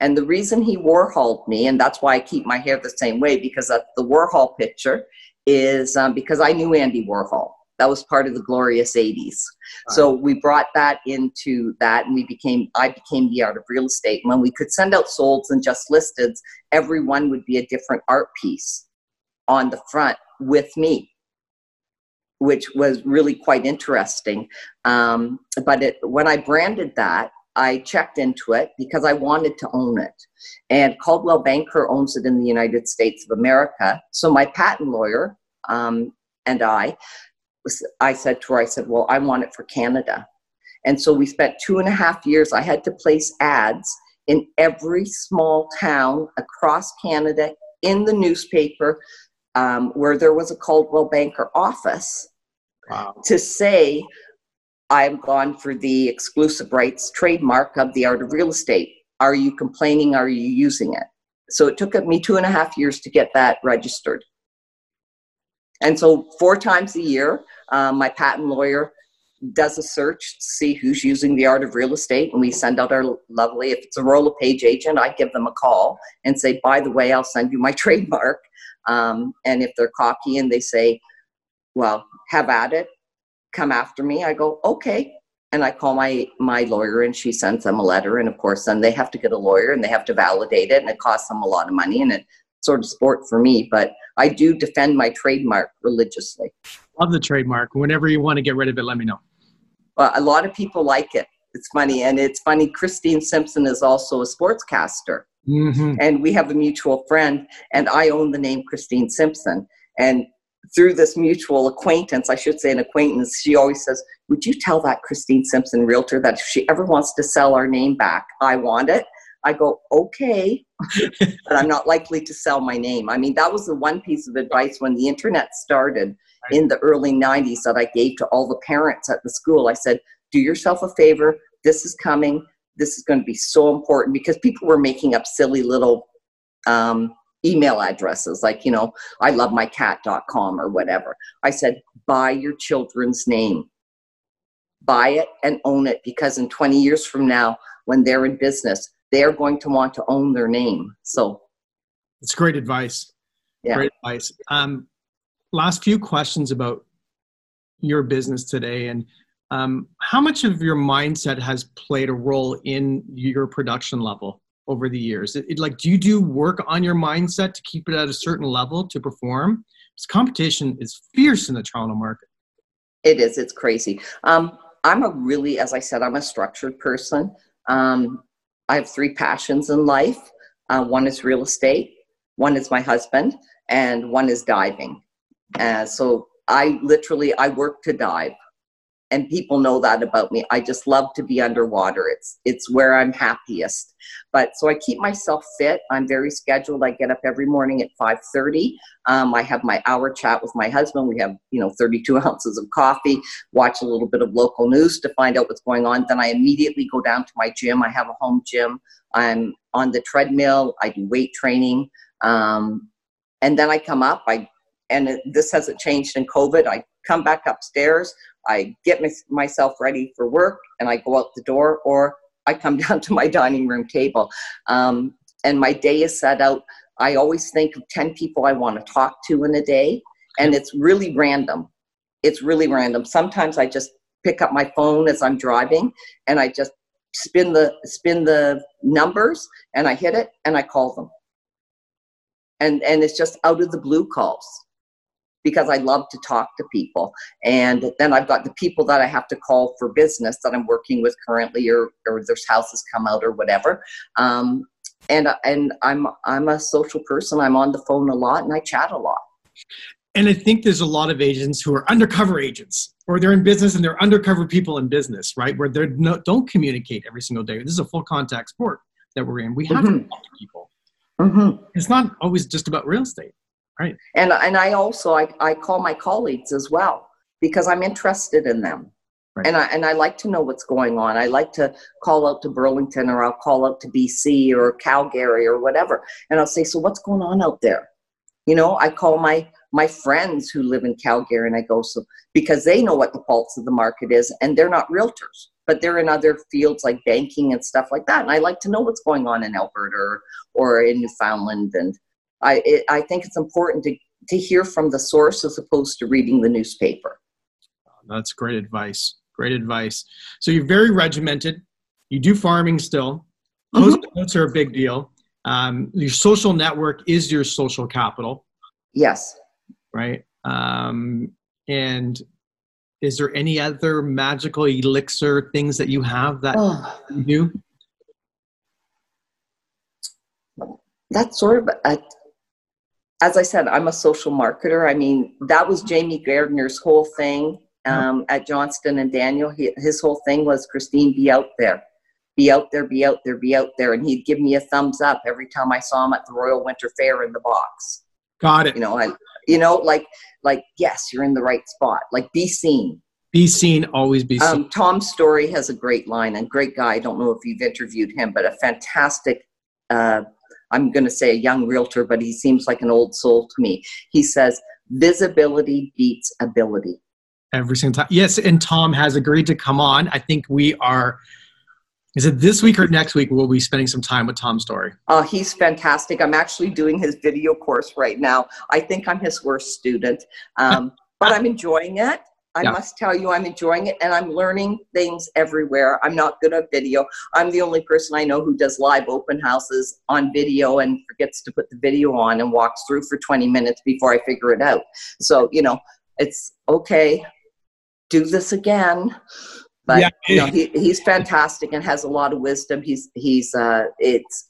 And the reason he Warholed me, and that's why I keep my hair the same way, because of the Warhol picture is um, because I knew Andy Warhol. That was part of the glorious 80s. So we brought that into that, and we became, I became the art of real estate. When we could send out solds and just listeds, every one would be a different art piece on the front with me which was really quite interesting. Um, but it, when I branded that, I checked into it because I wanted to own it. And Coldwell Banker owns it in the United States of America. So my patent lawyer um, and I, I said to her, I said, well, I want it for Canada. And so we spent two and a half years. I had to place ads in every small town across Canada in the newspaper um, where there was a Coldwell Banker office Wow. to say, I've gone for the exclusive rights trademark of the art of real estate. Are you complaining? Are you using it? So it took me two and a half years to get that registered. And so, four times a year, um, my patent lawyer does a search to see who's using the art of real estate, and we send out our lovely, if it's a Royal LePage agent, I give them a call and say, by the way, I'll send you my *laughs* trademark. Um, and if they're cocky and they say, well, have at it, come after me, I go, okay. And I call my, my lawyer and she sends them a letter. And of course, then they have to get a lawyer and they have to validate it and it costs them a lot of money and it's sort of sport for me. But I do defend my trademark religiously. Love the trademark. Whenever you want to get rid of it, let me know. Well, a lot of people like it. It's funny. And it's funny, Christine Simpson is also a sportscaster. hmm and we have a mutual friend and i own the name christine simpson and through this mutual acquaintance i should say an acquaintance she always says would you tell that christine simpson realtor that if she ever wants to sell our name back i want it? I go okay. *laughs* But i'm not likely to sell my name. I mean that was the one piece of advice when the internet started in the early 90s that i gave to all the parents at the school. I said do yourself a favor. This is coming. This is going to be so important because people were making up silly little um, email addresses like you know i love my cat.com or whatever i said buy your children's name buy it and own it because in 20 years from now when they're in business they're going to want to own their name so It's great advice. Yeah. Great advice. Um, last few questions about your business today and um, how much of your mindset has played a role in your production level over the years? It, it- like, do you do work on your mindset to keep it at a certain level to perform? Because competition is fierce in the Toronto market. It is. It's crazy. Um, I'm a really, as I said, I'm a structured person. Um, I have three passions in life. Uh, one is real estate, one is my husband, and one is diving. Uh, so I literally I work to dive, and people know that about me. I just love to be underwater. It's it's where I'm happiest. But so I keep myself fit. I'm very scheduled. I get up every morning at 5:30. Um, I have my hour chat with my husband. We have you know 32 *laughs* ounces of coffee. Watch a little bit of local news to find out what's going on. Then I immediately go down to my gym. I have a home gym. I'm on the treadmill. I do weight training. Um, and then I come up. I and this hasn't changed in COVID. I come back upstairs. I get my, myself ready for work, and I go out the door, or I come *laughs* down to my dining room table. Um, and my day is set out. I always think of 10 people I want to talk to in a day, and it's really random. It's really random. Sometimes I just pick up my phone as I'm driving and I just spin the spin the numbers and I hit it and I call them. And and it's just out of the blue calls because I love to talk to people. And then I've got the people that I have to call for business that I'm working with currently, or, or there's houses come out or whatever. Um, and and I'm I'm a social person. I'm on the phone a lot and I chat a lot. And I think there's a lot of agents who are undercover agents, or they're in business and they're undercover people in business, right? Where they no, don't communicate every single day. This is a full contact sport that we're in. We have mm-hmm. to talk to people. Mm-hmm. It's not always just about real estate, right? And and I also I, I call my colleagues as well because I'm interested in them. Right. And I and I like to know what's going on. I like to call out to Burlington or I'll call out to BC or Calgary or whatever. And I'll say, So what's going on out there? You know, I call my my friends who live in Calgary and I go, so because they know what the pulse of the market is and they're not realtors, but they're in other fields like banking and stuff like that. And I like to know what's going on in Alberta or, or in Newfoundland. And I, it, I think it's important to, to hear from the source as opposed to reading the newspaper. That's great advice. Great advice. So you're very regimented. You do farming still. Post mm-hmm. notes are a big deal. Um, your social network is your social capital. Yes. Right. Um, and is there any other magical elixir things that you have that oh. you do? That's sort of a, as I said, I'm a social marketer. I mean, that was Jamie Gardner's whole thing um, at Johnston and Daniel. He, his whole thing was Christine, be out there, be out there, be out there, be out there, and he'd give me a thumbs up every time I saw him at the Royal Winter Fair in the box. Got it. You know, I, you know, like, like yes, you're in the right spot. Like, be seen. Be seen, always be seen. Um, Tom Storey has a great line and great guy. I don't know if you've interviewed him, but a fantastic. Uh, I'm going to say a young realtor, but he seems like an old soul to me. He says, visibility beats ability every single time. Yes, and Tom has agreed to come on. I think we are. Is it this week or next week? We'll be spending some time with Tom Storey. Oh, he's fantastic. I'm actually doing his video course right now. I think I'm his worst student, um, *laughs* but I'm enjoying it. I yeah. must tell you, I'm enjoying it and I'm learning things everywhere. I'm not good at video. I'm the only person I know who does live open houses on video and forgets to put the video on and walks through for 20 minutes before I figure it out. So, you know, it's okay do this again. But yeah. you know, he, he's fantastic and has a lot of wisdom. He's he's uh, it's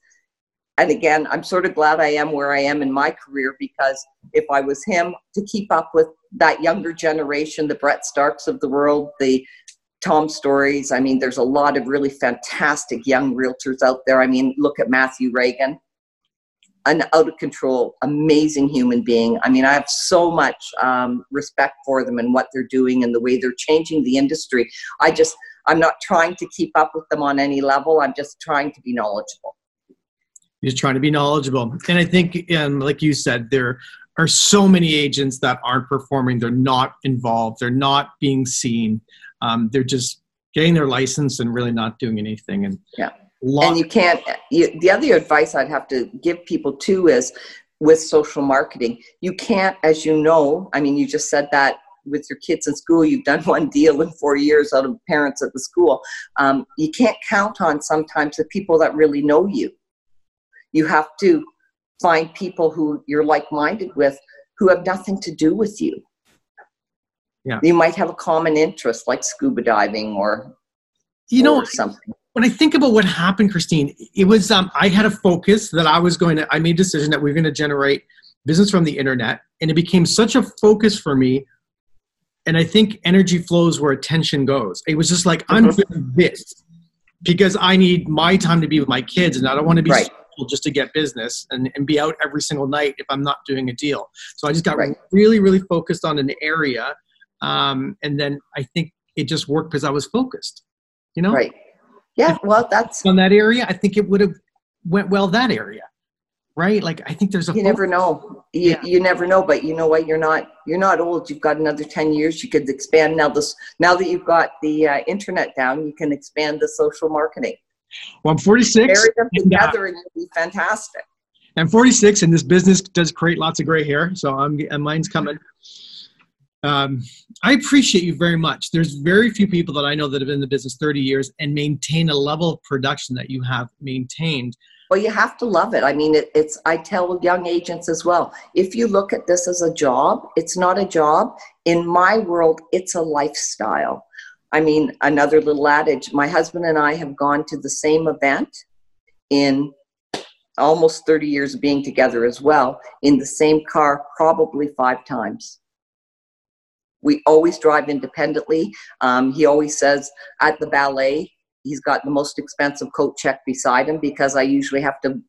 and again, I'm sort of glad I am where I am in my career because if I was him to keep up with that younger generation, the Brett Starks of the world, the Tom Storeys. I mean, there's a lot of really fantastic young realtors out there. I mean, look at Matthew Reagan an out of control, amazing human being. I mean, I have so much um, respect for them and what they're doing and the way they're changing the industry. I just, I'm not trying to keep up with them on any level. I'm just trying to be knowledgeable. You're trying to be knowledgeable. And I think, um, like you said, there are so many agents that aren't performing. They're not involved. They're not being seen. Um, they're just getting their license and really not doing anything. And yeah and you can't you, the other advice i'd have to give people too is with social marketing you can't as you know i mean you just said that with your kids in school you've done one deal in four years out of parents at the school um, you can't count on sometimes the people that really know you you have to find people who you're like-minded with who have nothing to do with you yeah you might have a common interest like scuba diving or you know something when I think about what happened, Christine, it was um, I had a focus that I was going to. I made a decision that we are going to generate business from the internet, and it became such a focus for me. And I think energy flows where attention goes. It was just like I'm mm-hmm. doing this because I need my time to be with my kids, and I don't want to be right. Just to get business and, and be out every single night if I'm not doing a deal. So I just got right. really, really focused on an area, um, and then I think it just worked because I was focused. You know, right yeah well that's on that area i think it would have went well that area right like i think there's a you never know you, yeah. you never know but you know what you're not you're not old you've got another 10 years you could expand now this now that you've got the uh, internet down you can expand the social marketing well i'm 46 Marry them uh, together and, uh, and be fantastic I'm 46, and this business does create lots of gray hair, so I'm and mine's coming. Um, I appreciate you very much. There's very few people that I know that have been in the business 30 years and maintain a level of production that you have maintained. Well, you have to love it. I mean, it, it's, I tell young agents as well if you look at this as a job, it's not a job. In my world, it's a lifestyle. I mean, another little adage my husband and I have gone to the same event in almost 30 years of being together as well, in the same car, probably five times. We always drive independently. Um, he always says at the ballet, he's got the most expensive coat check beside him because I usually have to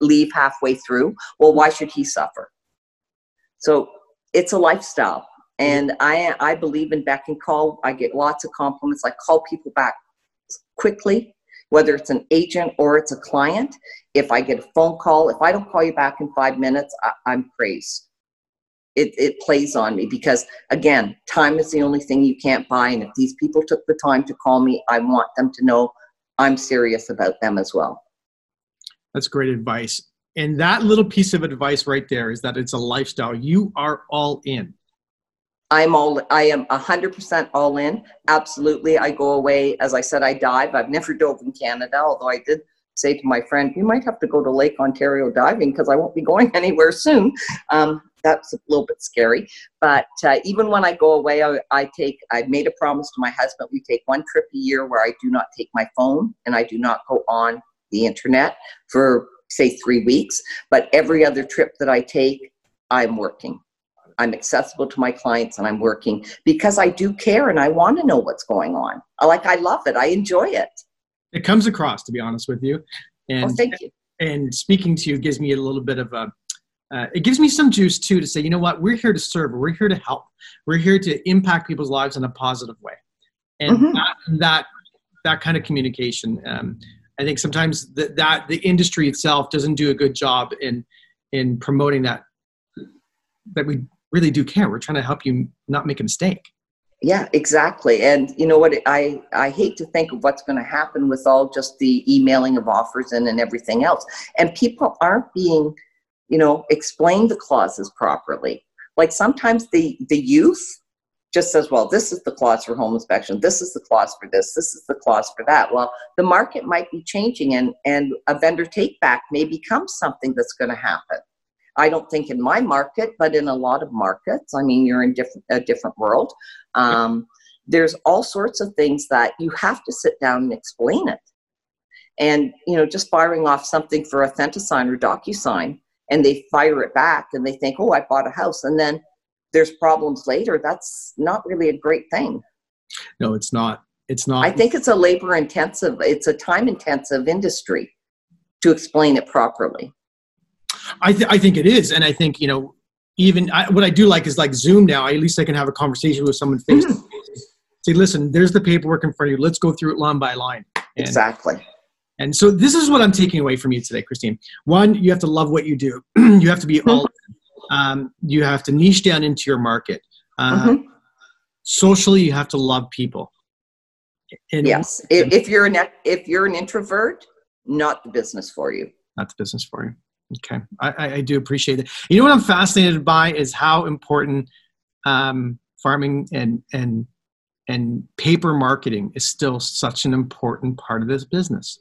leave halfway through. Well, why should he suffer? So it's a lifestyle. And I, I believe in back and call. I get lots of compliments. I call people back quickly, whether it's an agent or it's a client. If I get a phone call, if I don't call you back in five minutes, I, I'm praised it, it plays on me because again time is the only thing you can't buy and if these people took the time to call me i want them to know i'm serious about them as well that's great advice and that little piece of advice right there is that it's a lifestyle you are all in i'm all i am 100% all in absolutely i go away as i said i dive i've never dove in canada although i did say to my friend you might have to go to lake ontario diving because i won't be going *laughs* anywhere soon um, that's a little bit scary. But uh, even when I go away, I, I take, I've made a promise to my husband, we take one trip a year where I do not take my phone and I do not go on the internet for, say, three weeks. But every other trip that I take, I'm working. I'm accessible to my clients and I'm working because I do care and I want to know what's going on. Like, I love it. I enjoy it. It comes across, to be honest with you. And, oh, thank you. And speaking to you gives me a little bit of a uh, it gives me some juice too to say, you know what, we're here to serve, we're here to help, we're here to impact people's lives in a positive way, and mm-hmm. that, that that kind of communication. Um, I think sometimes that that the industry itself doesn't do a good job in in promoting that that we really do care. We're trying to help you not make a mistake. Yeah, exactly. And you know what? I I hate to think of what's going to happen with all just the emailing of offers and and everything else. And people aren't being you know, explain the clauses properly. Like sometimes the, the youth just says, well, this is the clause for home inspection, this is the clause for this, this is the clause for that. Well, the market might be changing and, and a vendor take back may become something that's going to happen. I don't think in my market, but in a lot of markets, I mean, you're in different, a different world. Um, there's all sorts of things that you have to sit down and explain it. And, you know, just firing off something for Authentisign or DocuSign and they fire it back and they think, oh, I bought a house. And then there's problems later. That's not really a great thing. No, it's not. It's not. I think it's a labor intensive, it's a time intensive industry to explain it properly. I, th- I think it is. And I think, you know, even I, what I do like is like Zoom now. At least I can have a conversation with someone face to face. Say, listen, there's the paperwork in front of you. Let's go through it line by line. And, exactly. And so this is what I'm taking away from you today, Christine. One, you have to love what you do. *clears throat* you have to be all. Um, you have to niche down into your market. Uh, mm-hmm. Socially, you have to love people. And, yes, if, if you're an if you're an introvert, not the business for you. Not the business for you. Okay, I, I do appreciate it. You know what I'm fascinated by is how important um, farming and and and paper marketing is still such an important part of this business.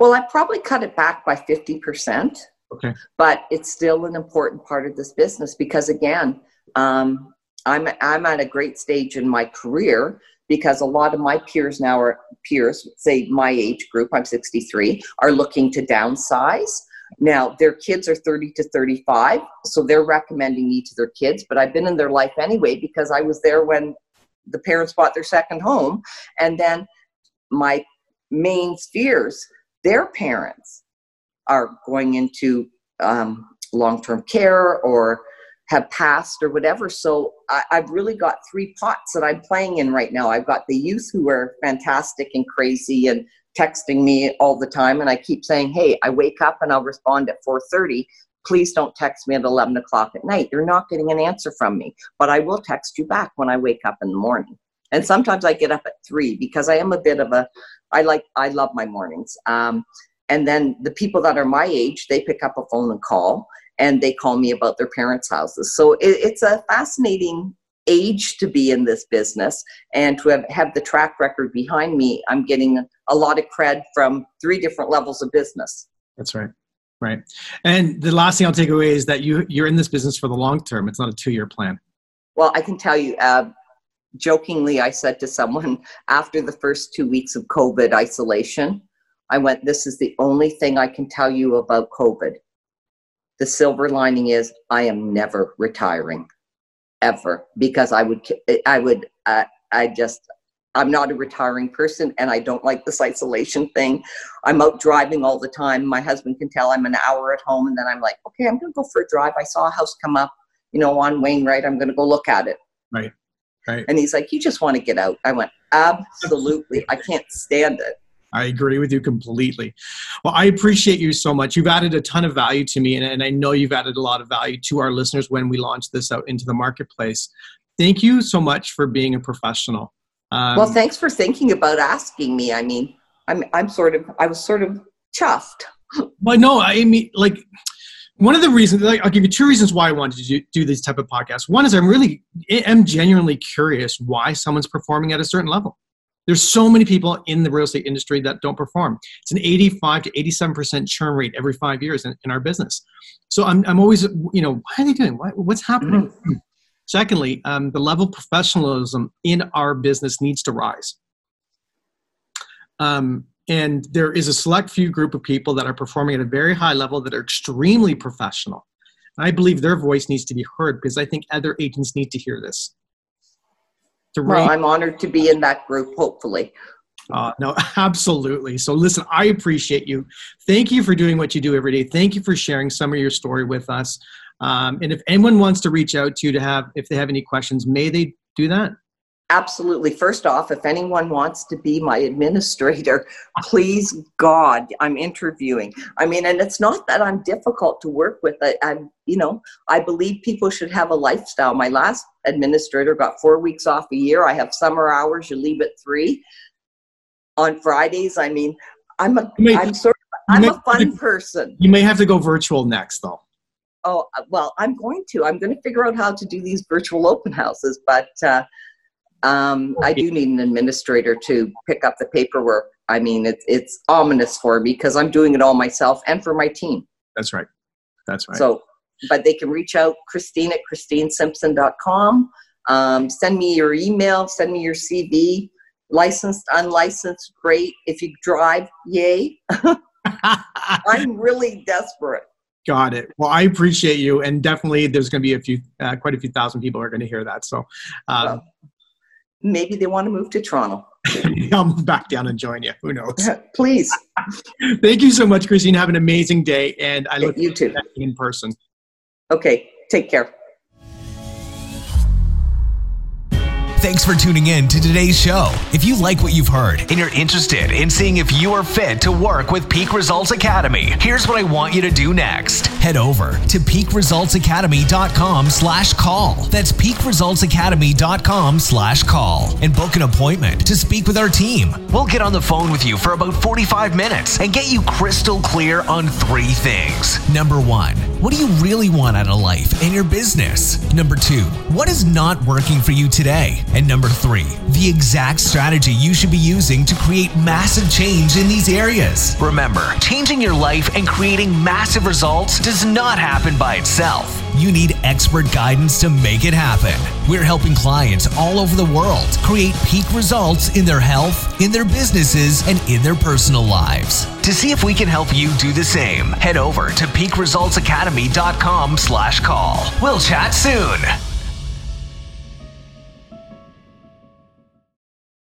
Well, I probably cut it back by 50%. Okay. But it's still an important part of this business because, again, um, I'm, I'm at a great stage in my career because a lot of my peers now are peers, say my age group, I'm 63, are looking to downsize. Now, their kids are 30 to 35, so they're recommending me to their kids, but I've been in their life anyway because I was there when the parents bought their second home. And then my main spheres their parents are going into um, long-term care or have passed or whatever. So I, have really got three pots that I'm playing in right now. I've got the youth who are fantastic and crazy and texting me all the time, and I keep saying, "Hey, I wake up and I'll respond at 4:30. Please don't text me at 11 o'clock at night. You're not getting an answer from me, but I will text you back when I wake up in the morning." And sometimes I get up at three because I am a bit of a I like I love my mornings. Um, and then the people that are my age, they pick up a phone and call, and they call me about their parents' houses. So it, it's a fascinating age to be in this business and to have, have the track record behind me i'm getting a lot of cred from three different levels of business. That's right. Right. And the last thing i'll take away is that you you're in this business for the long term. It's not a two year plan. Well i can tell you uh, jokingly i said to someone *laughs* after the first two weeks of covid isolation i went this is the only thing i can tell you about covid. The silver lining is i am never retiring ever because I would I would uh, I just I'm not a retiring person and I don't like this isolation thing. I'm out driving all the time. My husband can tell I'm an hour at home and then I'm like, okay, I'm going to go for a drive. I saw a house come up, you know, on Wainwright. I'm going to go look at it. Right. Right. And he's like, you just want to get out. I went, absolutely. I can't stand it. I agree with you completely. Well, I appreciate you so much. You've added a ton of value to me, and, and I know you've added a lot of value to our listeners when we launch this out into the marketplace. Thank you so much for being a professional. Um, well, thanks for thinking about asking me. I mean, I'm I'm sort of I was sort of chuffed. *laughs* Well, no, I mean, like one of the reasons like, i'll give you two reasons why i wanted to do, do these type of podcasts one is i'm really i am genuinely curious why someone's performing at a certain level there's so many people in the real estate industry that don't perform. It's an 85 to 87% churn rate every five years in, in our business. So I'm, I'm always, you know, why are they doing? Why, what's happening? Mm-hmm. Secondly, um, the level of professionalism in our business needs to rise. Um, and there is a select few group of people that are performing at a very high level that are extremely professional. And I believe their voice needs to be heard because I think other agents need to hear this well, I'm honored to be in that group, hopefully. Uh, no, *laughs* absolutely. So, listen, I appreciate you. Thank you for doing what you do every day. Thank you for sharing some of your story with us. Um, and if anyone wants to reach out to you to have, if they have any questions, may they do that? Absolutely. First off, if anyone wants to be my administrator, *laughs* please God, I'm interviewing. I mean, and it's not that I'm difficult to work with. I, I'm, you know, I believe people should have a lifestyle. My last administrator got four weeks off a year. I have summer hours. You leave at three on Fridays. I mean, I'm a, may, I'm sort of, I'm a fun person. You may have to go virtual next, though. Oh well, I'm going to. I'm going to figure out how to do these virtual open houses, but. Uh, um, I do need an administrator to pick up the paperwork. I mean, it's it's ominous for me because I'm doing it all myself and for my team. That's right. That's right. So, but they can reach out Christine at ChristineSimpson.com. Um, send me your email. Send me your CV. Licensed, unlicensed, great. If you drive, yay. *laughs* I'm really desperate. Got it. Well, I appreciate you, and definitely there's going to be a few, uh, quite a few thousand people are going to hear that. So, um, well, maybe they want to move to Toronto. *laughs* I'll move back down and join you. Who knows? *laughs* Please. Thank you so much, Christine. Have an amazing day, and I look you too in person. Okay. Take care. Thanks for tuning in to today's show. If you like what you've heard and you're interested in seeing if you are fit to work with Peak Results Academy, here's what I want you to do next. Head over to peakresultsacademy.com slash call. That's peakresultsacademy.com slash call and book an appointment to speak with our team. We'll get on the phone with you for about 45 minutes and get you crystal clear on three things. Number one, what do you really want out of life and your business? Number two, what is not working for you today? And number three, the exact strategy you should be using to create massive change in these areas. Remember, changing your life and creating massive results does not happen by itself. You need expert guidance to make it happen. We're helping clients all over the world create peak results in their health, in their businesses, and in their personal lives. To see if we can help you do the same, head over to peakresultsacademy.com slash call. We'll chat soon.